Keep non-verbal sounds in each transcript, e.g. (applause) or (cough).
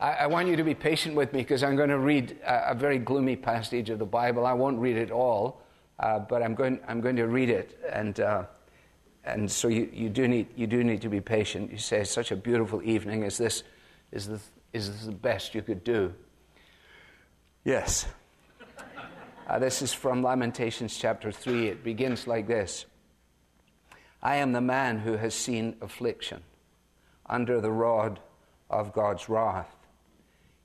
I, I want you to be patient with me because I'm going to read a, a, very gloomy passage of the Bible. I won't read it all, uh, but I'm going, I'm going to read it. And, uh, and so you, you, do need, you do need to be patient. You say, such a beautiful evening. Is this, is this, is this the best you could do? Yes. Uh, this is from Lamentations chapter 3. It begins like this I am the man who has seen affliction under the rod of God's wrath.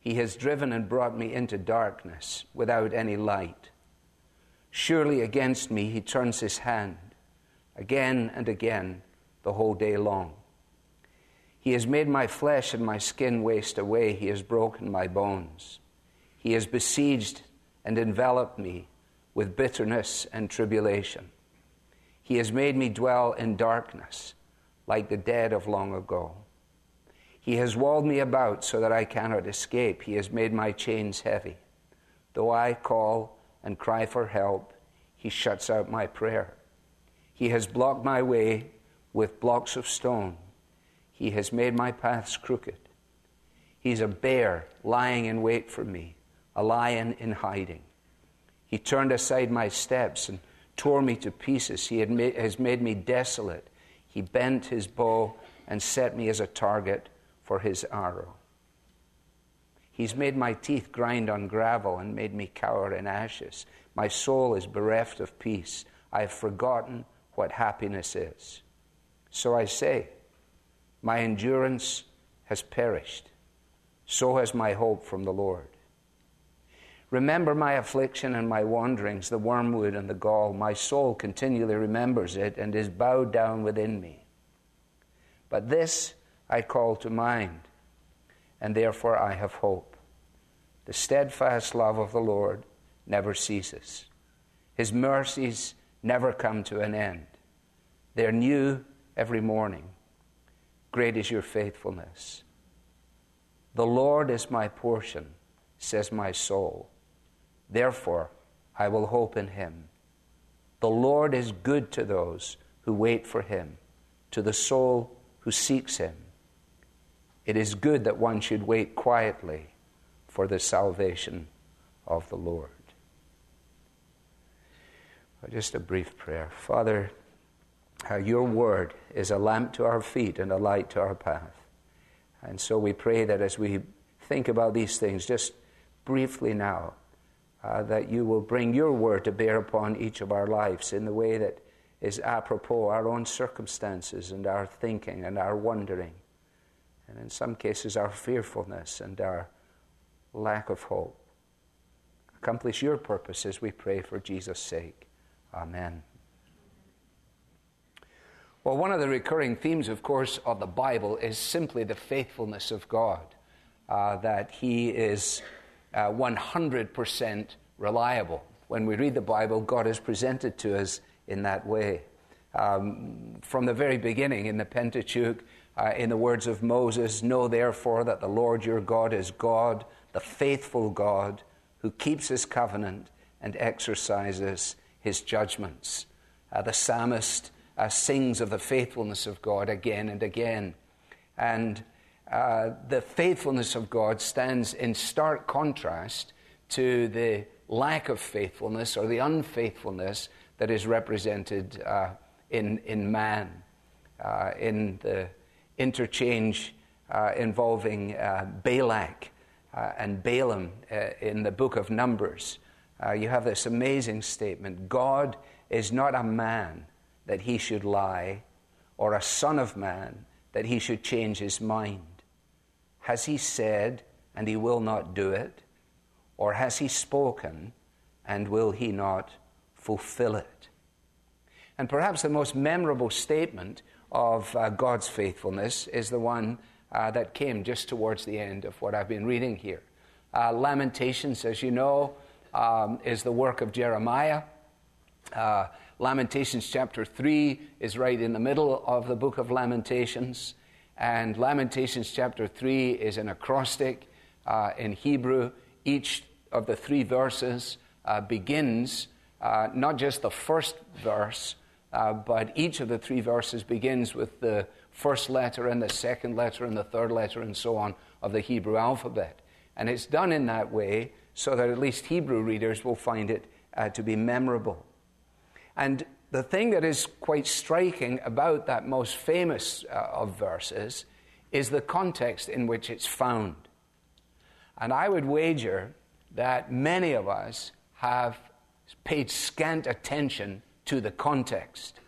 He has driven and brought me into darkness without any light. Surely against me he turns his hand again and again the whole day long. He has made my flesh and my skin waste away. He has broken my bones. He has besieged and enveloped me with bitterness and tribulation. He has made me dwell in darkness like the dead of long ago. He has walled me about so that I cannot escape. He has made my chains heavy. Though I call and cry for help, he shuts out my prayer. He has blocked my way with blocks of stone. He has made my paths crooked. He's a bear lying in wait for me, a lion in hiding. He turned aside my steps and tore me to pieces. He made, has made me desolate. He bent his bow and set me as a target for his arrow. He's made my teeth grind on gravel and made me cower in ashes. My soul is bereft of peace. I have forgotten what happiness is. So I say, my endurance has perished. So has my hope from the Lord. Remember my affliction and my wanderings, the wormwood and the gall. My soul continually remembers it and is bowed down within me. But this I call to mind, and therefore I have hope. The steadfast love of the Lord never ceases, His mercies never come to an end. They're new every morning. Great is your faithfulness. The Lord is my portion, says my soul. Therefore, I will hope in him. The Lord is good to those who wait for him, to the soul who seeks him. It is good that one should wait quietly for the salvation of the Lord. Just a brief prayer. Father, uh, your word is a lamp to our feet and a light to our path. And so we pray that as we think about these things, just briefly now, uh, that you will bring your word to bear upon each of our lives in the way that is apropos our own circumstances and our thinking and our wondering and in some cases our fearfulness and our lack of hope. Accomplish your purposes, we pray, for Jesus' sake. Amen. Well, one of the recurring themes, of course, of the Bible is simply the faithfulness of God, uh, that He is uh, 100% reliable. When we read the Bible, God is presented to us in that way. Um, from the very beginning in the Pentateuch, uh, in the words of Moses, Know therefore that the Lord your God is God, the faithful God, who keeps his covenant and exercises his judgments. Uh, the psalmist uh, sings of the faithfulness of God again and again. And uh, the faithfulness of God stands in stark contrast to the lack of faithfulness or the unfaithfulness that is represented uh, in, in man, uh, in the interchange uh, involving uh, Balak uh, and Balaam uh, in the book of Numbers, uh, you have this amazing statement God is not a man that he should lie, or a son of man that he should change his mind. Has he said, and he will not do it? Or has he spoken, and will he not fulfill it? And perhaps the most memorable statement of uh, God's faithfulness is the one uh, that came just towards the end of what I've been reading here. Uh, Lamentations, as you know, um, is the work of Jeremiah. Uh, Lamentations chapter 3 is right in the middle of the book of Lamentations. And Lamentations chapter 3 is an acrostic uh, in Hebrew. Each of the three verses uh, begins not just the first verse, uh, but each of the three verses begins with the first letter and the second letter and the third letter and so on of the Hebrew alphabet. And it's done in that way so that at least Hebrew readers will find it uh, to be memorable. And the thing that is quite striking about that most famous uh, of verses is the context in which it's found. And I would wager that many of us have paid scant attention to the context.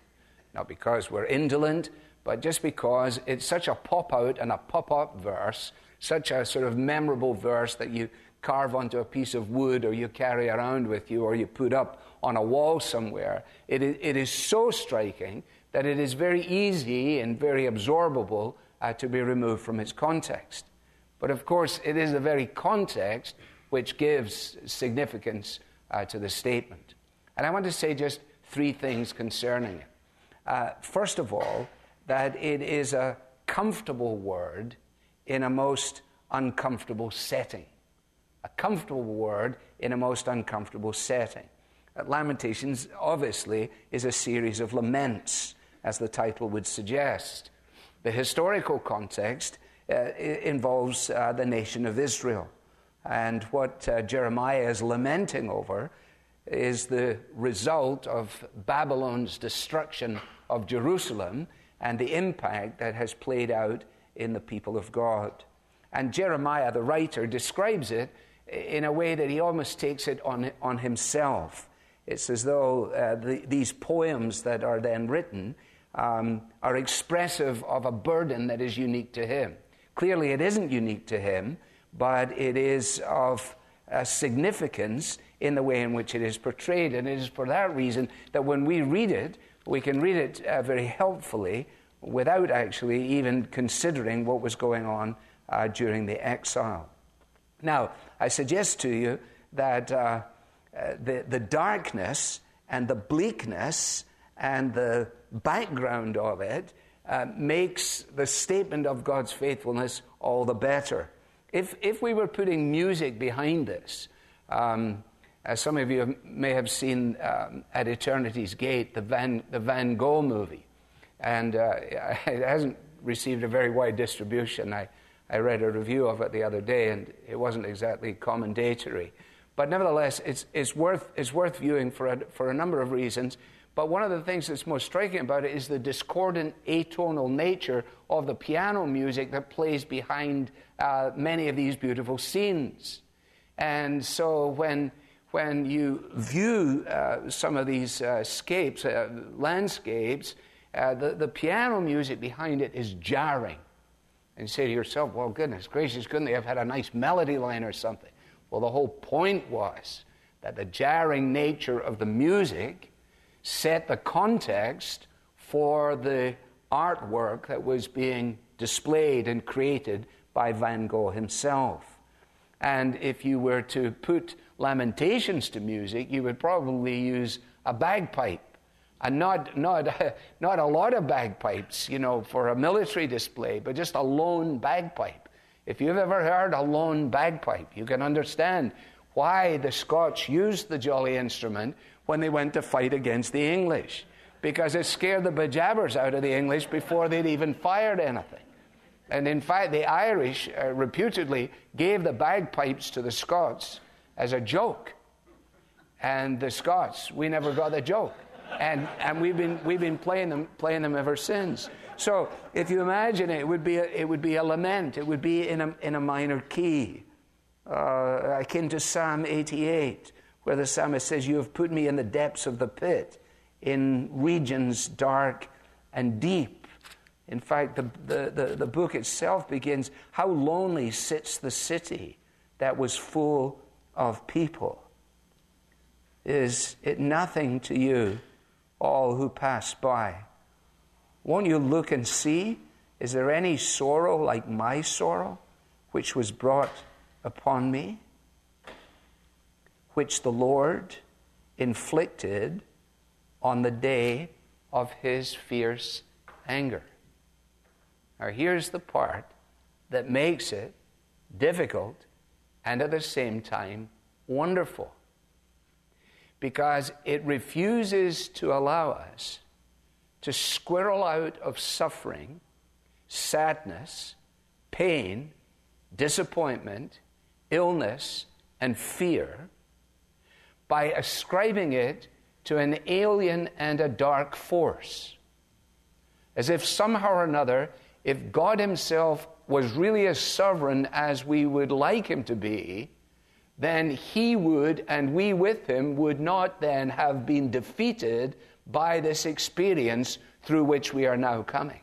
Not because we're indolent, but just because it's such a pop out and a pop up verse, such a sort of memorable verse that you carve onto a piece of wood or you carry around with you or you put up on a wall somewhere. It is, it is so striking that it is very easy and very absorbable uh, to be removed from its context. But of course, it is the very context which gives significance uh, to the statement. And I want to say just three things concerning it. Uh, first of all, that it is a comfortable word in a most uncomfortable setting. A comfortable word in a most uncomfortable setting. Uh, Lamentations, obviously, is a series of laments, as the title would suggest. The historical context uh, involves uh, the nation of Israel. And what uh, Jeremiah is lamenting over is the result of Babylon's destruction of Jerusalem and the impact that has played out in the people of God. And Jeremiah, the writer, describes it in a way that he almost takes it on, on himself. It's as though uh, the, these poems that are then written um, are expressive of a burden that is unique to him. Clearly, it isn't unique to him but it is of uh, significance in the way in which it is portrayed. And it is for that reason that when we read it, we can read it uh, very helpfully without actually even considering what was going on uh, during the exile. Now, I suggest to you that uh, uh, the, the darkness and the bleakness and the background of it uh, makes the statement of God's faithfulness all the better. If, if we were putting music behind this, um, as some of you may have seen um, at Eternity's Gate, the Van, the Van Gogh movie, and uh, (laughs) it hasn't received a very wide distribution. I, I read a review of it the other day, and it wasn't exactly commendatory. But nevertheless, it's, it's, worth, it's worth viewing for a, for a number of reasons. But one of the things that's most striking about it is the discordant atonal nature of the piano music that plays behind uh, many of these beautiful scenes. And so when, when you view uh, some of these uh, scapes, uh, landscapes, uh, the, the piano music behind it is jarring. And say to yourself, well, goodness gracious, couldn't they have had a nice melody line or something? Well, the whole point was that the jarring nature of the music set the context for the artwork that was being displayed and created by Van Gogh himself. And if you were to put Lamentations to music, you would probably use a bagpipe. And not, not, (laughs) not a lot of bagpipes, you know, for a military display, but just a lone bagpipe. If you've ever heard a lone bagpipe, you can understand why the Scotch used the jolly instrument when they went to fight against the English. Because it scared the bejabbers out of the English before they'd even fired anything. And in fact, the Irish uh, reputedly gave the bagpipes to the Scots as a joke. And the Scots, we never got the joke. And, and we've, been, we've been playing them, playing them ever since. So if you imagine it, it would be a, it would be a lament, it would be in a, in a minor key, uh, akin to Psalm 88, where the psalmist says, You have put me in the depths of the pit, in regions dark and deep. In fact, the, the, the, the, book itself begins How lonely sits the city that was full of people. Is it nothing to you, all who pass by? Won't you look and see? Is there any sorrow like my sorrow, which was brought upon me? Which the Lord inflicted on the day of his fierce anger. Now, here's the part that makes it difficult and at the same time wonderful. Because it refuses to allow us to squirrel out of suffering, sadness, pain, disappointment, illness, and fear by ascribing it to an alien and a dark force. As if somehow or another, if God Himself was really as sovereign as we would like Him to be, then He would, and we with Him, would not then have been defeated by this experience through which we are now coming.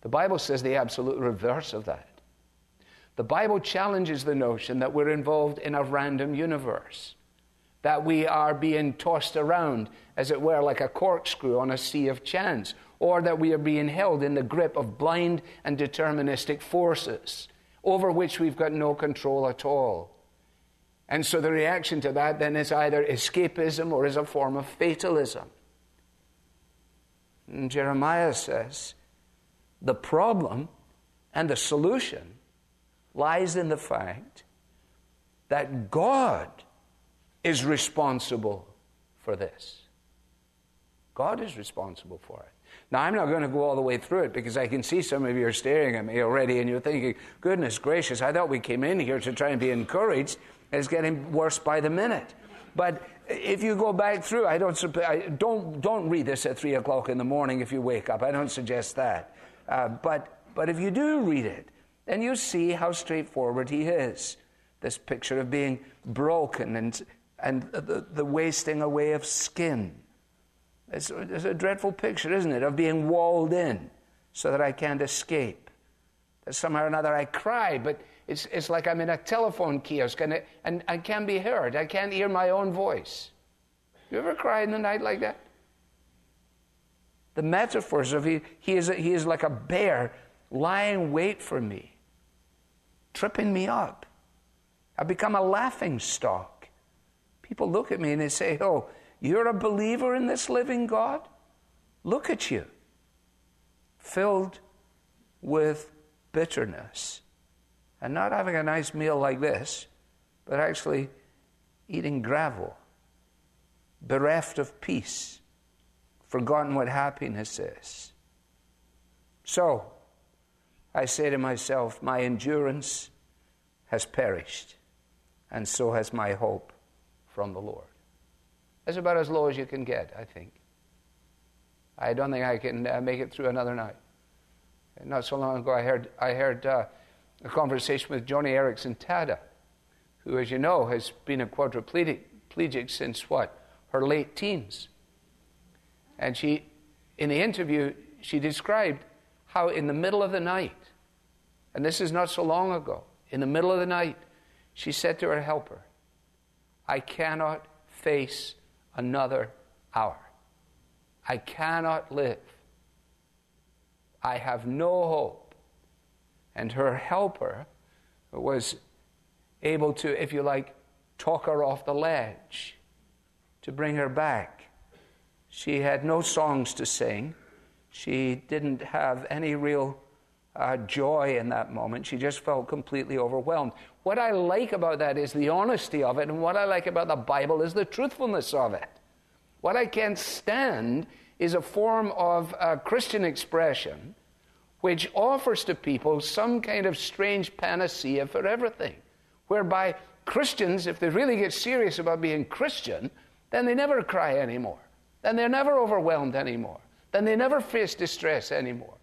The Bible says the absolute reverse of that. The Bible challenges the notion that we're involved in a random universe, that we are being tossed around, as it were, like a corkscrew on a sea of chance, or that we are being held in the grip of blind and deterministic forces over which we've got no control at all. And so the reaction to that then is either escapism or is a form of fatalism. And Jeremiah says the problem and the solution lies in the fact that God is responsible for this. God is responsible for it. Now, I'm not going to go all the way through it because I can see some of you are staring at me already and you're thinking, goodness gracious, I thought we came in here to try and be encouraged. It's getting worse by the minute. But if you go back through, I don't, I don't, don't read this at 3 o'clock in the morning if you wake up. I don't suggest that. Uh, but, but if you do read it, then you see how straightforward he is. This picture of being broken and, and the, the wasting away of skin it's, it's a dreadful picture, isn't it, of being walled in so that I can't escape. That somehow or another I cry, but it's, it's like I'm in a telephone kiosk and, it, and I can't be heard. I can't hear my own voice. You ever cried in the night like that? The metaphors of he, he, is, he is like a bear lying wait for me, tripping me up. I become a laughing stock. People look at me and they say, Oh, you're a believer in this living God? Look at you, filled with bitterness, and not having a nice meal like this, but actually eating gravel, bereft of peace, forgotten what happiness is. So, I say to myself, my endurance has perished, and so has my hope from the Lord. That's about as low as you can get, I think. I don't think I can uh, make it through another night. Not so long ago, I heard, I heard uh, a conversation with Joni Eareckson Tada, who, as you know, has been a quadriplegic since what? Her late teens. And she, in the interview, she described how in the middle of the night, and this is not so long ago, in the middle of the night, she said to her helper, I cannot face another hour. I cannot live. I have no hope. And her helper was able to, if you like, talk her off the ledge to bring her back. She had no songs to sing. She didn't have any real uh, joy in that moment. She just felt completely overwhelmed. What I like about that is the honesty of it, and what I like about the Bible is the truthfulness of it. What I can't stand is a form of uh, Christian expression which offers to people some kind of strange panacea for everything, whereby Christians, if they really get serious about being Christian, then they never cry anymore. Then they're never overwhelmed anymore. Then they never face distress anymore.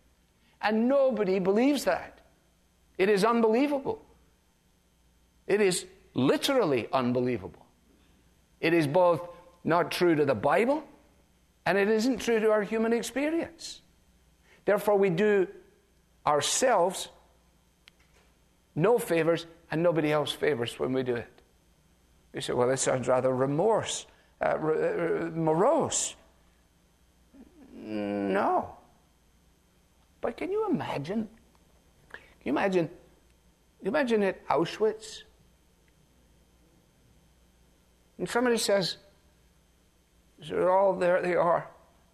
And nobody believes that. It is unbelievable. It is literally unbelievable. It is both not true to the Bible and it isn't true to our human experience. Therefore, we do ourselves no favors and nobody else favors when we do it. You say, well, that sounds rather remorse, uh, uh morose. No. But can you imagine? Can you imagine? You imagine at Auschwitz? And somebody says, they're all there they are,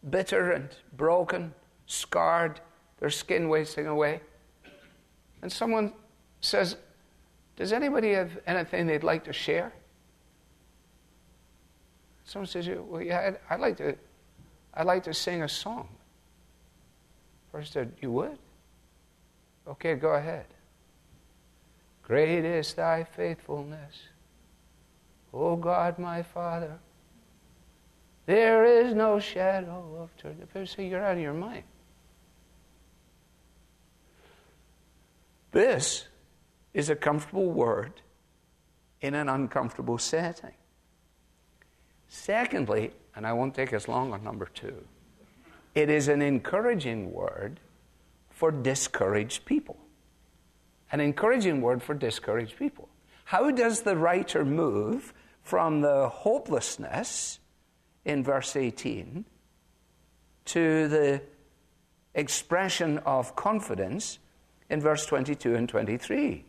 bitter and broken, scarred, their skin wasting away. And someone says, Does anybody have anything they'd like to share? Someone says, Well, yeah, I'd, I'd like to I'd like to sing a song. First said, You would? Okay, go ahead. Great is thy faithfulness, O God my Father. There is no shadow of turning. People say you're out of your mind. This is a comfortable word in an uncomfortable setting. Secondly, and I won't take us long on number two, it is an encouraging word for discouraged people. An encouraging word for discouraged people. How does the writer move from the hopelessness in verse 18 to the expression of confidence in verse 22 and 23?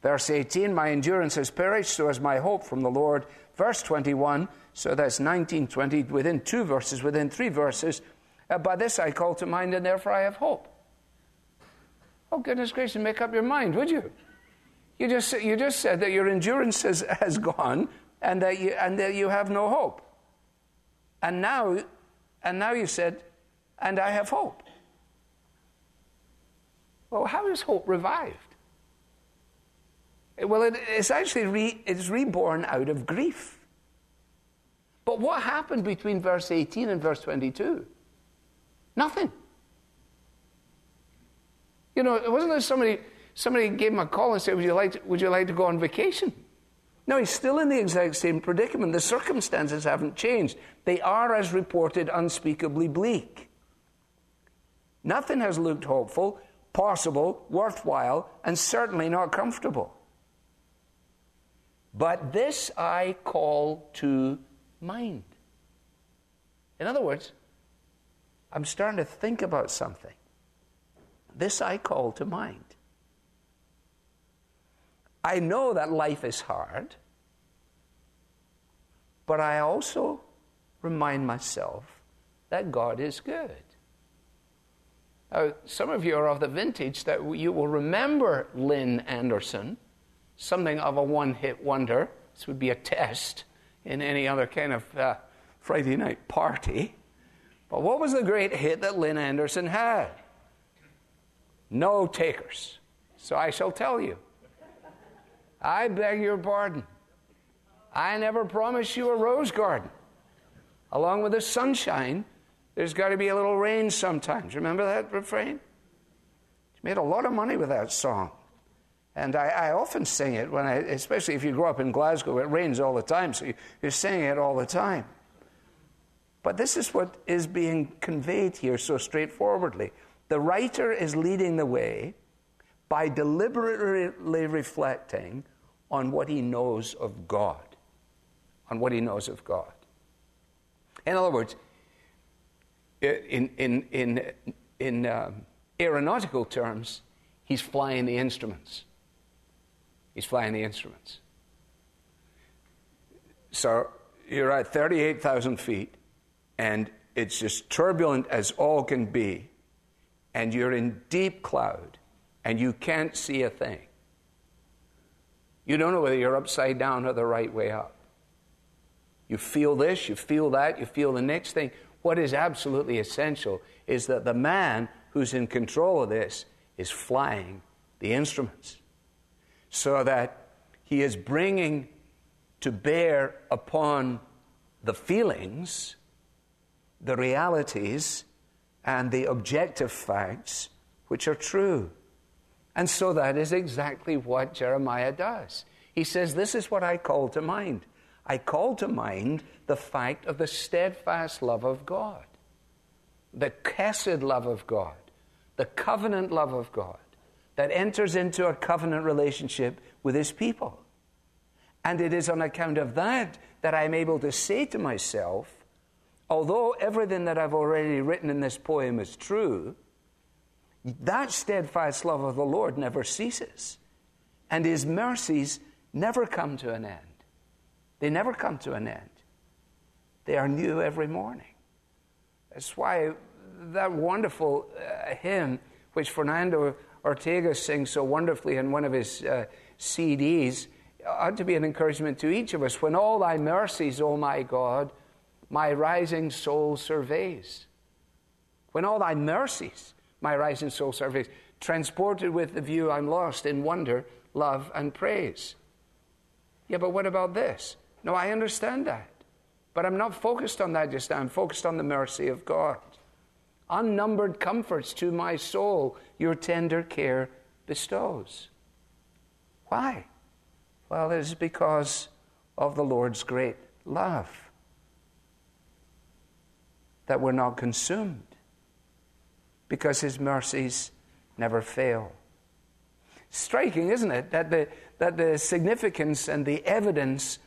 Verse 18, my endurance has perished, so has my hope from the Lord. Verse 21, so that's 19, 20, within two verses, within three verses. Uh, by this I call to mind, and therefore I have hope. Oh, goodness gracious, make up your mind, would you? You just, you just said that your endurance has, has gone and that, you, and that you have no hope. And now, and now you said, and I have hope. Well, how is hope revived? Well, it, it's actually re, it's reborn out of grief. But what happened between verse 18 and verse 22? Nothing. You know, it wasn't there somebody, somebody gave him a call and said, would you, like to, would you like to go on vacation? No, he's still in the exact same predicament. The circumstances haven't changed. They are, as reported, unspeakably bleak. Nothing has looked hopeful, possible, worthwhile, and certainly not comfortable. But this I call to mind. In other words, I'm starting to think about something. This I call to mind. I know that life is hard, but I also remind myself that God is good. Now, some of you are of the vintage that you will remember Lynn Anderson something of a one hit wonder. This would be a test in any other kind of uh, Friday night party. But what was the great hit that Lynn Anderson had? No takers. So I shall tell you. I beg your pardon. I never promised you a rose garden. Along with the sunshine, there's got to be a little rain sometimes. Remember that refrain? She made a lot of money with that song. And I, I, often sing it when I, especially if you grow up in Glasgow, it rains all the time, so you, you're singing it all the time. But this is what is being conveyed here so straightforwardly. The writer is leading the way by deliberately reflecting on what he knows of God. On what he knows of God. In other words, in, in, in, in um, aeronautical terms, he's flying the instruments. He's flying the instruments. So you're at 38,000 feet, and it's just turbulent as all can be, and you're in deep cloud, and you can't see a thing. You don't know whether you're upside down or the right way up. You feel this, you feel that, you feel the next thing. What is absolutely essential is that the man who's in control of this is flying the instruments so that he is bringing to bear upon the feelings, the realities, and the objective facts which are true. And so that is exactly what Jeremiah does. He says, This is what I call to mind. I call to mind the fact of the steadfast love of God, the chesed love of God, the covenant love of God that enters into a covenant relationship with his people. And it is on account of that that I'm able to say to myself, although everything that I've already written in this poem is true, that steadfast love of the Lord never ceases, and his mercies never come to an end. They never come to an end. They are new every morning. That's why that wonderful uh, hymn, which Fernando Ortega sings so wonderfully in one of his uh, CDs, ought to be an encouragement to each of us. When all thy mercies, O my God, my rising soul surveys. When all thy mercies, my rising soul surveys, transported with the view I'm lost in wonder, love, and praise. Yeah, but what about this? No, I understand that. But I'm not focused on that just now. I'm focused on the mercy of God. Unnumbered comforts to my soul your tender care bestows. Why? Well, it is because of the Lord's great love that we're not consumed, because his mercies never fail. Striking, isn't it, that the, that the significance and the evidence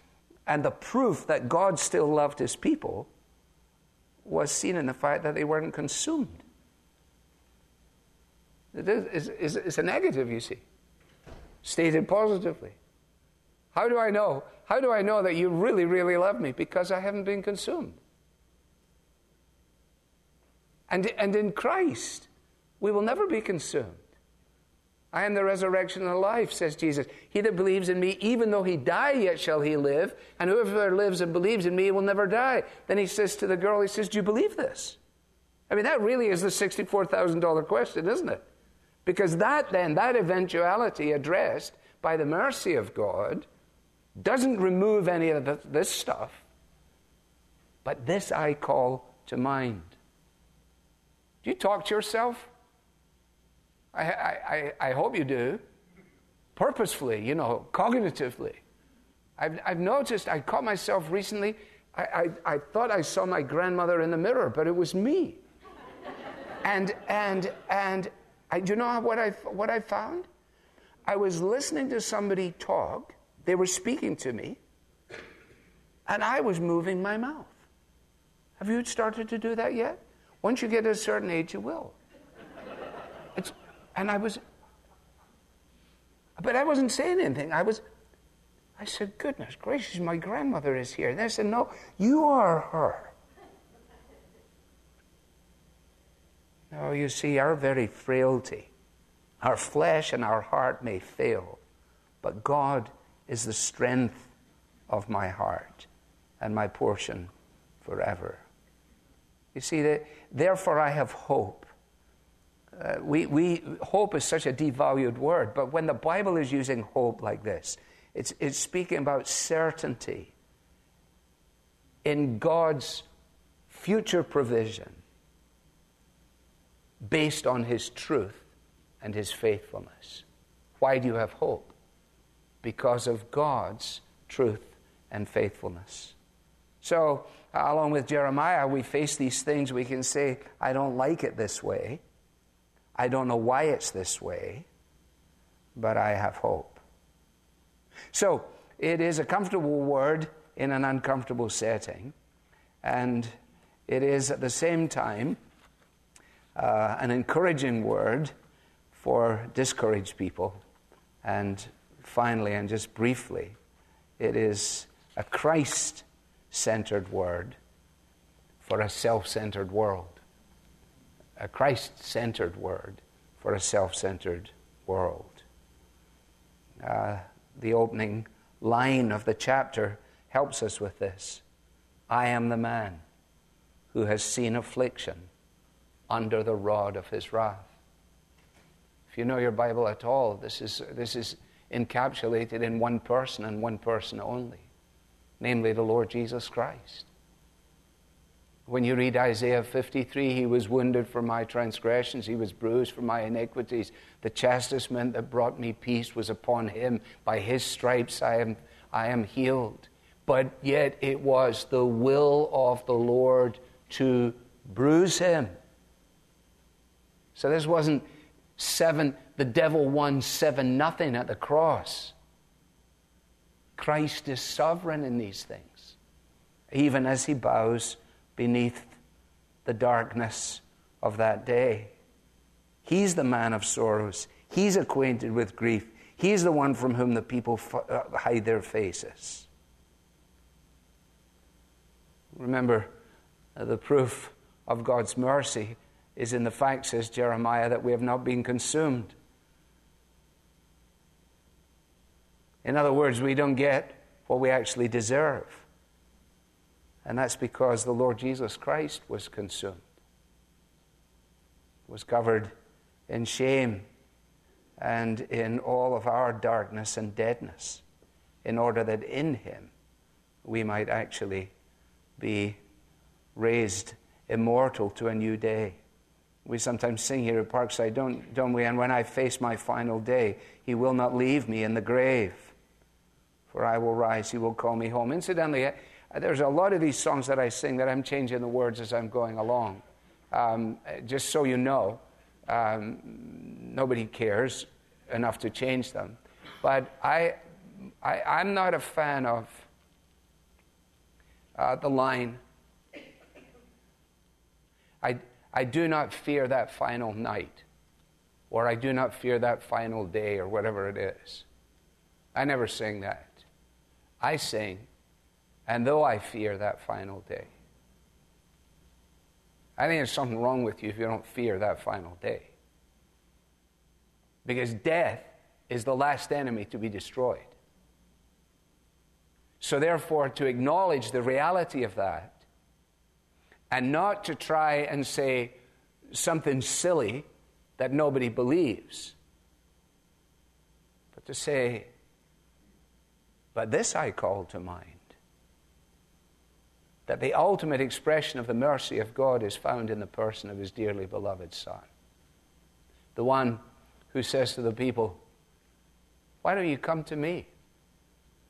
and the proof that God still loved his people was seen in the fact that they weren't consumed. It is, it's, it's a negative, you see, stated positively. How do I know? How do I know that you really, really love me? Because I haven't been consumed. And, and in Christ, we will never be consumed. I am the resurrection and the life, says Jesus. He that believes in me, even though he die, yet shall he live. And whoever lives and believes in me will never die. Then he says to the girl, he says, Do you believe this? I mean, that really is the $64,000 question, isn't it? Because that then, that eventuality addressed by the mercy of God, doesn't remove any of the, this stuff, but this I call to mind. Do you talk to yourself? I, I, I hope you do. Purposefully, you know, cognitively. I've, I've noticed, I caught myself recently, I, I, I thought I saw my grandmother in the mirror, but it was me. and, and, and, I, do you know what I, what I found? I was listening to somebody talk, they were speaking to me, and I was moving my mouth. Have you started to do that yet? Once you get to a certain age, you will. It's, and I was, but I wasn't saying anything. I was, I said, goodness gracious, my grandmother is here. And they said, no, you are her. No, you see, our very frailty our flesh and our heart may fail, but God is the strength of my heart and my portion forever. You see, that, therefore I have hope. Uh, we, we, hope is such a devalued word, but when the Bible is using hope like this, it's, it's speaking about certainty in God's future provision based on His truth and his faithfulness. Why do you have hope? Because of God's truth and faithfulness. So, along with Jeremiah, we face these things. We can say, I don't like it this way. I don't know why it's this way, but I have hope. So, it is a comfortable word in an uncomfortable setting, and it is at the same time uh, an encouraging word for discouraged people. And finally, and just briefly, it is a Christ centered word for a self centered world. A Christ centered word for a self centered world. Uh, the opening line of the chapter helps us with this I am the man who has seen affliction under the rod of his wrath. If you know your Bible at all, this is, this is encapsulated in one person and one person only, namely the Lord Jesus Christ. When you read Isaiah 53, he was wounded for my transgressions, he was bruised for my iniquities. The chastisement that brought me peace was upon him. By his stripes I am, I am healed. But yet it was the will of the Lord to bruise him. So this wasn't seven, the devil won seven nothing at the cross. Christ is sovereign in these things, even as he bows beneath the darkness of that day. He's the man of sorrows. He's acquainted with grief. He's the one from whom the people uh, hide their faces. Remember, uh, the proof of God's mercy is in the fact, says Jeremiah, that we have not been consumed. In other words, we don't get what we actually deserve. And that's because the Lord Jesus Christ was consumed, was covered in shame and in all of our darkness and deadness, in order that in Him we might actually be raised immortal to a new day. We sometimes sing here at Parkside, don't, don't we? And when I face my final day, He will not leave me in the grave, for I will rise, He will call me home. Incidentally, there's a lot of these songs that I sing that I'm changing the words as I'm going along. Um, just so you know, um, nobody cares enough to change them. But I, I, am not a fan of uh, the line, I, I do not fear that final night, or I do not fear that final day, or whatever it is. I never sing that. I sing, and though I fear that final day. I think there's something wrong with you if you don't fear that final day. Because death is the last enemy to be destroyed. So, therefore, to acknowledge the reality of that and not to try and say something silly that nobody believes, but to say, but this I call to mind that the ultimate expression of the mercy of God is found in the person of his dearly beloved Son. The one who says to the people, Why don't you come to me,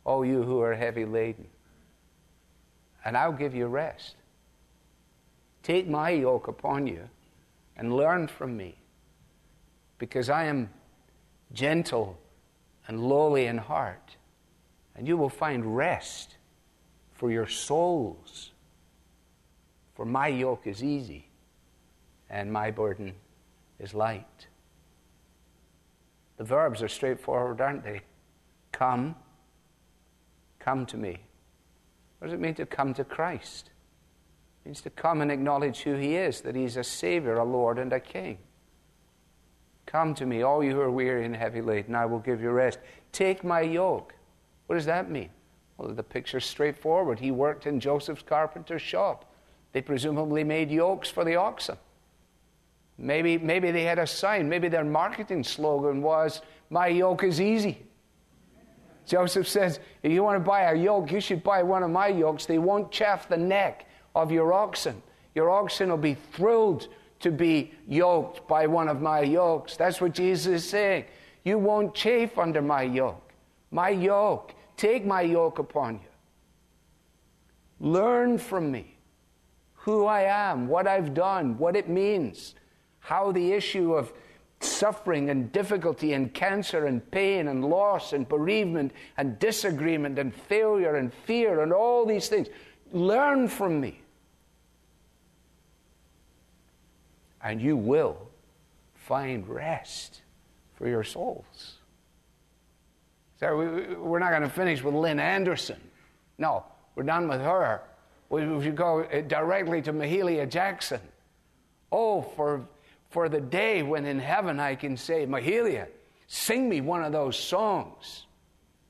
all you who are heavy laden, and I'll give you rest? Take my yoke upon you and learn from me, because I am gentle and lowly in heart, and you will find rest for your souls. For my yoke is easy and my burden is light. The verbs are straightforward, aren't they? Come, come to me. What does it mean to come to Christ? It means to come and acknowledge who He is, that He's a Savior, a Lord, and a King. Come to me, all you who are weary and heavy laden, I will give you rest. Take my yoke. What does that mean? Well, the picture's straightforward. He worked in Joseph's carpenter's shop. They presumably made yokes for the oxen. Maybe, maybe they had a sign. Maybe their marketing slogan was, My yoke is easy. Joseph says, If you want to buy a yoke, you should buy one of my yokes. They won't chafe the neck of your oxen. Your oxen will be thrilled to be yoked by one of my yokes. That's what Jesus is saying. You won't chafe under my yoke. My yoke Take my yoke upon you. Learn from me who I am, what I've done, what it means, how the issue of suffering and difficulty and cancer and pain and loss and bereavement and disagreement and failure and fear and all these things. Learn from me. And you will find rest for your souls. So we, we're not going to finish with Lynn Anderson. No, we're done with her. We, should go uh, directly to Mahalia Jackson. Oh, for, for the day when in heaven I can say, Mahalia, sing me one of those songs.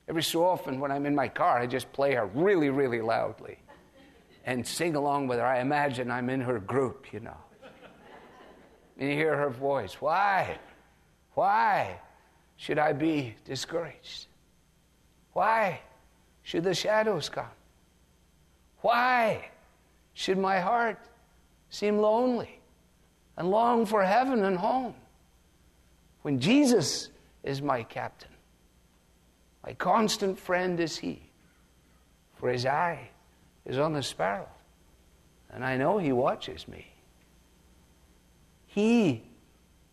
Every so often when I'm in my car, I just play her really, really loudly and sing along with her. I imagine I'm in her group, you know. And you hear her voice. Why? Why should I be discouraged? Why should the shadows come? Why should my heart seem lonely and long for heaven and home when Jesus is my captain? My constant friend is He, for His eye is on the sparrow, and I know He watches me. He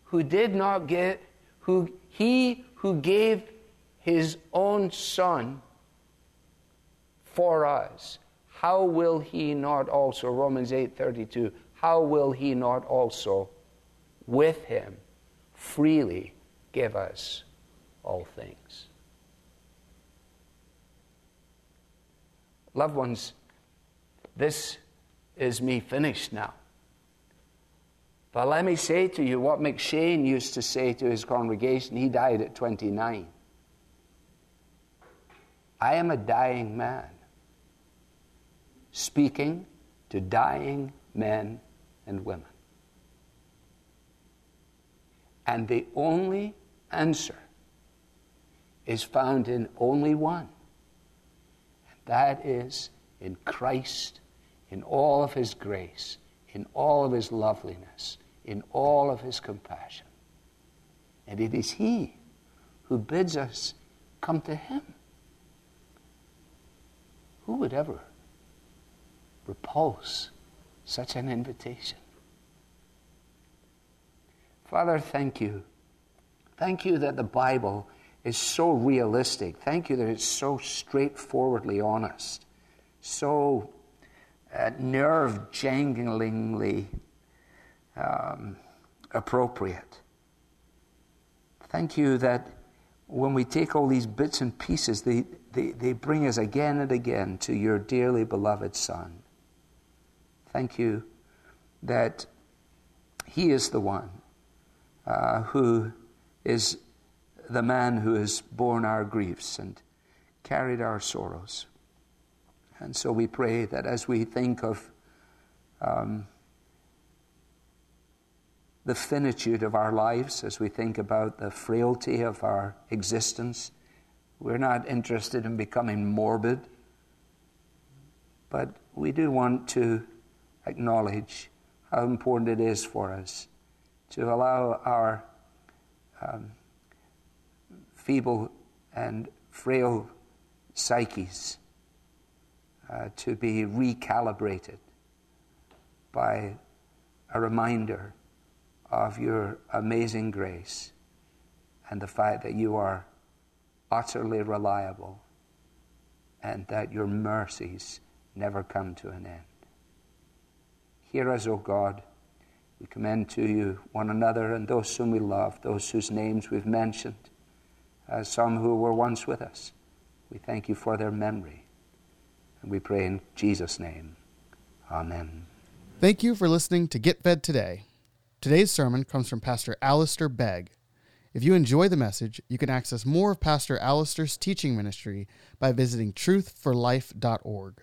who did not get, who He who gave his own Son for us, how will he not also, Romans 8:32, how will he not also with him freely give us all things? Loved ones, this is me finished now. But let me say to you what McCheyne used to say to his congregation. He died at 29. I am a dying man, speaking to dying men and women. And the only answer is found in only one, and that is in Christ, in all of his grace, in all of his loveliness, in all of his compassion. And it is he who bids us come to him. Who would ever repulse such an invitation? Father, thank you. Thank you that the Bible is so realistic. Thank you that it's so straightforwardly honest, so uh, nerve janglingly um, appropriate. Thank you that when we take all these bits and pieces, they, they, they bring us again and again to your dearly beloved Son. Thank you that He is the one uh, who is the man who has borne our griefs and carried our sorrows. And so we pray that as we think of um, the finitude of our lives, as we think about the frailty of our existence, we're not interested in becoming morbid, but we do want to acknowledge how important it is for us to allow our um, feeble and frail psyches uh, to be recalibrated by a reminder of your amazing grace and the fact that you are utterly reliable and that your mercies never come to an end. Hear us, O God. We commend to you one another and those whom we love, those whose names we've mentioned, as some who were once with us. We thank you for their memory. And we pray in Jesus' name. Amen. Thank you for listening to Get Fed Today. Today's sermon comes from Pastor Alistair Begg. If you enjoy the message, you can access more of Pastor Alistair's teaching ministry by visiting truthforlife.org.